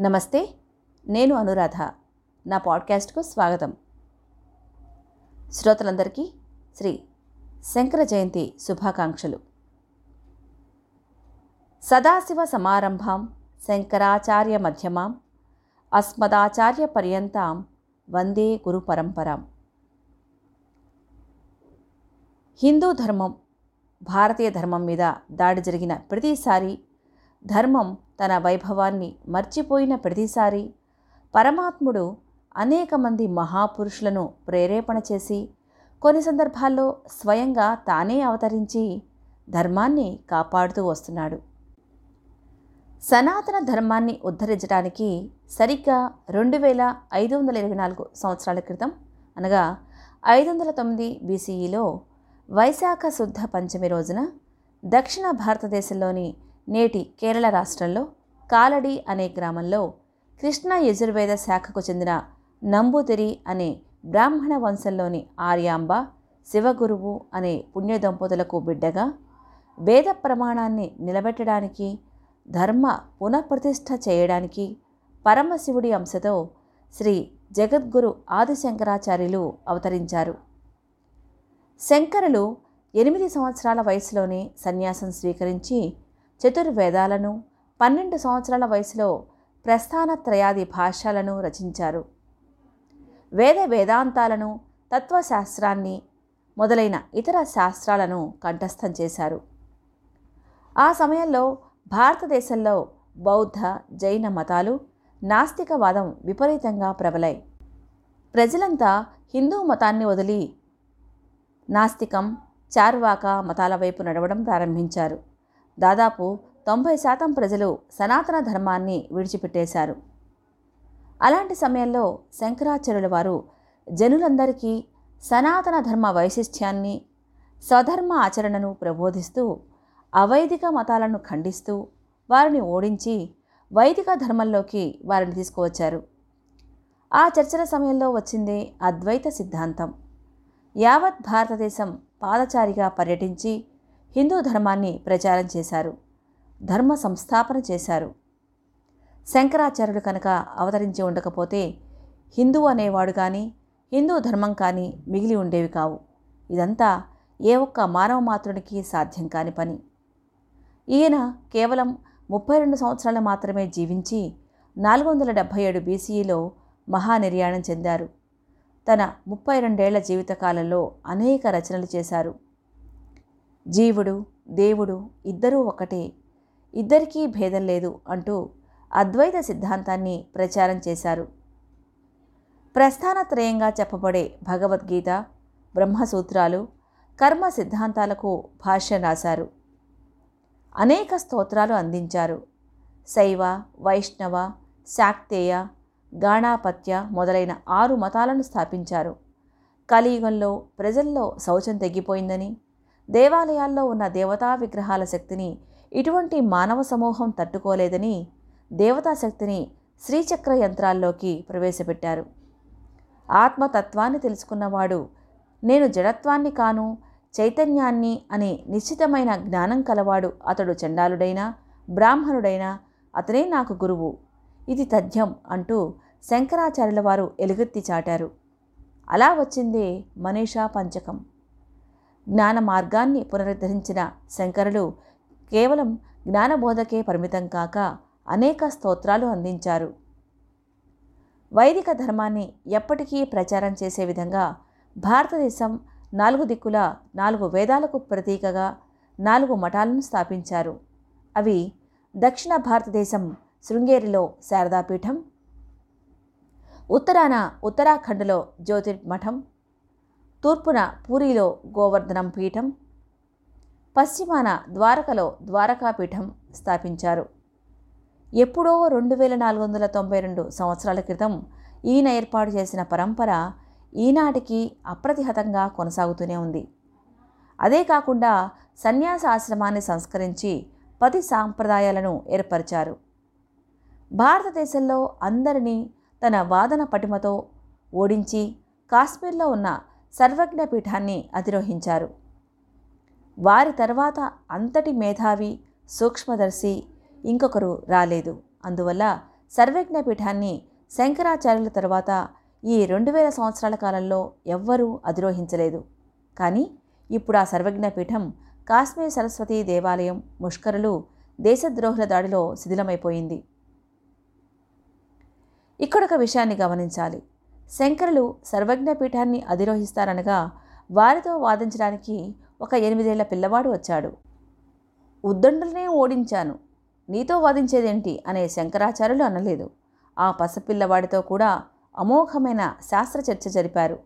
నమస్తే నేను అనురాధ. నా పాడ్కాస్ట్కు స్వాగతం. శ్రోతలందరికీ శ్రీ శంకర జయంతి శుభాకాంక్షలు. సదాశివ సమారంభాం శంకరాచార్య మధ్యమాం అస్మదాచార్య పర్యంతాం వందే గురు పరంపరాం. హిందూ ధర్మం భారతీయ ధర్మం మీద దాడి జరిగిన ప్రతిసారి ధర్మం తన వైభవాన్ని మర్చిపోయిన ప్రతిసారి పరమాత్ముడు అనేక మంది మహాపురుషులను ప్రేరేపణ చేసి కొన్ని సందర్భాల్లో స్వయంగా తానే అవతరించి ధర్మాన్ని కాపాడుతూ వస్తున్నాడు. సనాతన ధర్మాన్ని ఉద్ధరించడానికి సరిగ్గా రెండు వేల ఐదు వందల ఇరవై నాలుగు సంవత్సరాల క్రితం అనగా ఐదు వందల తొమ్మిది బీసీఈలో వైశాఖ శుద్ధ పంచమి రోజున దక్షిణ భారతదేశంలోని నేటి కేరళ రాష్ట్రంలో కాలడి అనే గ్రామంలో కృష్ణ యజుర్వేద శాఖకు చెందిన నంబూదిరి అనే బ్రాహ్మణ వంశంలోని ఆర్యాంబ శివగురువు అనే పుణ్య దంపతులకు బిడ్డగా వేద ప్రమాణాన్ని నిలబెట్టడానికి ధర్మ పునఃప్రతిష్ఠ చేయడానికి పరమశివుడి అంశతో శ్రీ జగద్గురు ఆదిశంకరాచార్యులు అవతరించారు. శంకరులు ఎనిమిది సంవత్సరాల వయసులోనే సన్యాసం స్వీకరించి చతుర్వేదాలను పన్నెండు సంవత్సరాల వయసులో ప్రస్థానత్రయాది భాషలను రచించారు. వేద వేదాంతాలను తత్వశాస్త్రాన్ని మొదలైన ఇతర శాస్త్రాలను కంఠస్థం చేశారు. ఆ సమయంలో భారతదేశంలో బౌద్ధ జైన మతాలు నాస్తికవాదం విపరీతంగా ప్రబలాయి ప్రజలంతా హిందూ మతాన్ని వదిలి నాస్తికం చార్వాక మతాల వైపు నడవడం ప్రారంభించారు. దాదాపు తొంభై శాతం ప్రజలు సనాతన ధర్మాన్ని విడిచిపెట్టేశారు. అలాంటి సమయంలో శంకరాచార్యుల వారు జనులందరికీ సనాతన ధర్మ వైశిష్ట్యాన్ని స్వధర్మ ఆచరణను ప్రబోధిస్తూ అవైదిక మతాలను ఖండిస్తూ వారిని ఓడించి వైదిక ధర్మంలోకి వారిని తీసుకువచ్చారు. ఆ చర్చల సమయంలో వచ్చింది అద్వైత సిద్ధాంతం. యావత్ భారతదేశం పాదచారిగా పర్యటించి హిందూ ధర్మాన్ని ప్రచారం చేశారు. ధర్మ సంస్థాపన చేశారు. శంకరాచార్యుడు కనుక అవతరించి ఉండకపోతే హిందూ అనేవాడు కానీ హిందూ ధర్మం కానీ మిగిలి ఉండేవి కావు. ఇదంతా ఏ ఒక్క మానవ మాత్రునికి సాధ్యం కాని పని. ఈయన కేవలం ముప్పై రెండు సంవత్సరాలు మాత్రమే జీవించి నాలుగు వందల డెబ్భై ఏడు బీసీఈలో మహానిర్యాణం చెందారు. తన ముప్పై రెండేళ్ళ జీవితకాలంలో అనేక రచనలు చేశారు. జీవుడు దేవుడు ఇద్దరూ ఒకటే. ఇద్దరికీ భేదం లేదు అంటూ అద్వైత సిద్ధాంతాన్ని ప్రచారం చేశారు. ప్రస్థానత్రయంగా చెప్పబడే భగవద్గీత బ్రహ్మసూత్రాలు కర్మ సిద్ధాంతాలకు భాష్యం రాశారు. అనేక స్తోత్రాలు అందించారు. శైవ వైష్ణవ శాక్తేయ గాణాపత్య మొదలైన ఆరు మతాలను స్థాపించారు. కలియుగంలో ప్రజల్లో శౌచం తగ్గిపోయిందని దేవాలయాల్లో ఉన్న దేవతా విగ్రహాల శక్తిని ఇటువంటి మానవ సమూహం తట్టుకోలేదని దేవతా శక్తిని శ్రీచక్ర యంత్రాల్లోకి ప్రవేశపెట్టారు. ఆత్మతత్వాన్ని తెలుసుకున్నవాడు నేను జడత్వాన్ని కాను చైతన్యాన్ని అనే నిశ్చితమైన జ్ఞానం కలవాడు అతడు చండాలుడైనా బ్రాహ్మణుడైనా అతనే నాకు గురువు. ఇది తథ్యం అంటూ శంకరాచార్యుల వారు ఎలుగెత్తి చాటారు. అలా వచ్చిందే మనీషా పంచకం. జ్ఞాన మార్గాన్ని పునరుద్ధరించిన శంకరులు కేవలం జ్ఞానబోధకే పరిమితం కాక అనేక స్తోత్రాలు అందించారు. వైదిక ధర్మాన్ని ఎప్పటికీ ప్రచారం చేసే విధంగా భారతదేశం నాలుగు దిక్కుల నాలుగు వేదాలకు ప్రతీకగా నాలుగు మఠాలను స్థాపించారు. అవి దక్షిణ భారతదేశం శృంగేరిలో శారదాపీఠం ఉత్తరాన ఉత్తరాఖండ్లో జ్యోతిర్మఠం తూర్పున పూరిలో గోవర్ధనం పీఠం పశ్చిమాన ద్వారకలో ద్వారకాపీఠం స్థాపించారు. ఎప్పుడో రెండు వేల నాలుగు వందల తొంభై రెండు సంవత్సరాల క్రితం ఈయన ఏర్పాటు చేసిన పరంపర ఈనాటికి అప్రతిహతంగా కొనసాగుతూనే ఉంది. అదే కాకుండా సన్యాస ఆశ్రమాన్ని సంస్కరించి పది సాంప్రదాయాలను ఏర్పరిచారు. భారతదేశంలో అందరినీ తన వాదన పటిమతో ఓడించి కాశ్మీర్లో ఉన్న సర్వజ్ఞ పీఠాన్ని అధిరోహించారు. వారి తర్వాత అంతటి మేధావి సూక్ష్మదర్శి ఇంకొకరు రాలేదు. అందువల్ల సర్వజ్ఞ పీఠాన్ని శంకరాచార్యుల తరువాత ఈ రెండు వేల సంవత్సరాల కాలంలో ఎవ్వరూ అధిరోహించలేదు. కానీ ఇప్పుడు ఆ సర్వజ్ఞపీఠం కాశ్మీర్ సరస్వతి దేవాలయం ముష్కరులు దేశద్రోహుల దాడిలో శిథిలమైపోయింది. ఇక్కడొక విషయాన్ని గమనించాలి. శంకరులు సర్వజ్ఞపీఠాన్ని అధిరోహిస్తారనగా వారితో వాదించడానికి ఒక ఎనిమిదేళ్ళ పిల్లవాడు వచ్చాడు. ఉద్దండులనే ఓడించాను. నీతో వాదించేదేంటి? అనే శంకరాచార్యులు అనలేదు. ఆ పసపిల్లవాడితో కూడా అమోఘమైన శాస్త్ర చర్చ జరిపారు.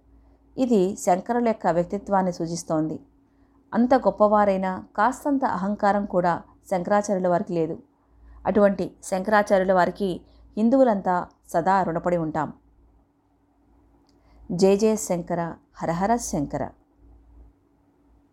ఇది శంకరుల యొక్క వ్యక్తిత్వాన్ని సూచిస్తోంది. అంత గొప్పవారైనా కాస్తంత అహంకారం కూడా శంకరాచార్యుల వారికి లేదు. అటువంటి శంకరాచార్యుల వారికి హిందువులంతా సదా రుణపడి ఉంటాం. జయ జయ శంకర హరహర శంకర.